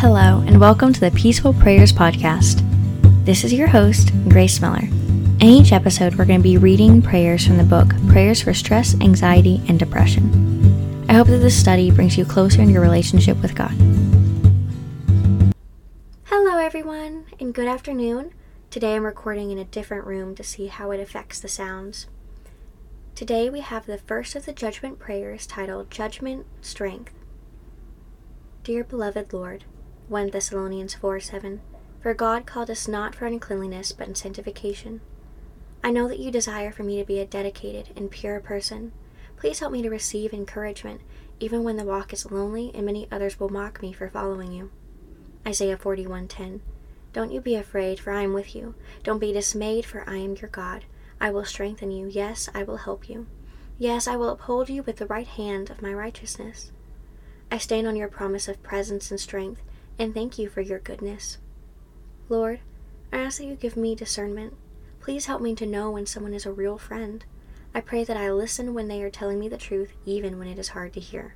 Hello, and welcome to the Peaceful Prayers Podcast. This is your host, Grace Miller. In each episode, we're going to be reading prayers from the book Prayers for Stress, Anxiety, and Depression. I hope that this study brings you closer in your relationship with God. Hello, everyone, and good afternoon. Today I'm recording in a different room to see how it affects the sounds. Today we have the first of the judgment prayers titled Judgment Strength. Dear beloved Lord, 1 Thessalonians 4 7. For God called us not for uncleanliness, but in sanctification. I know that you desire for me to be a dedicated and pure person. Please help me to receive encouragement, even when the walk is lonely and many others will mock me for following you. Isaiah 41:10. Don't you be afraid, for I am with you. Don't be dismayed, for I am your God. I will strengthen you. Yes, I will help you. Yes, I will uphold you with the right hand of my righteousness. I stand on your promise of presence and strength and thank you for your goodness. Lord, I ask that you give me discernment. Please help me to know when someone is a real friend. I pray that I listen when they are telling me the truth, even when it is hard to hear.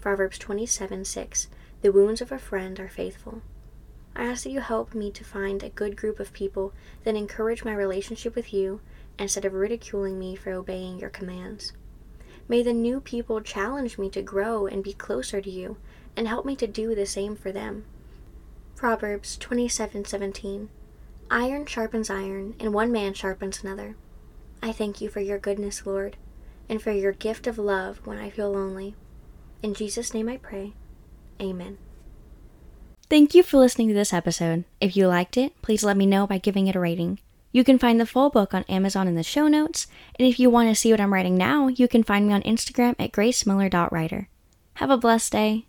Proverbs 27 6 The wounds of a friend are faithful. I ask that you help me to find a good group of people that encourage my relationship with you instead of ridiculing me for obeying your commands. May the new people challenge me to grow and be closer to you and help me to do the same for them. Proverbs 27:17 Iron sharpens iron, and one man sharpens another. I thank you for your goodness, Lord, and for your gift of love when I feel lonely. In Jesus' name I pray. Amen. Thank you for listening to this episode. If you liked it, please let me know by giving it a rating. You can find the full book on Amazon in the show notes, and if you want to see what I'm writing now, you can find me on Instagram at gracemiller.writer. Have a blessed day.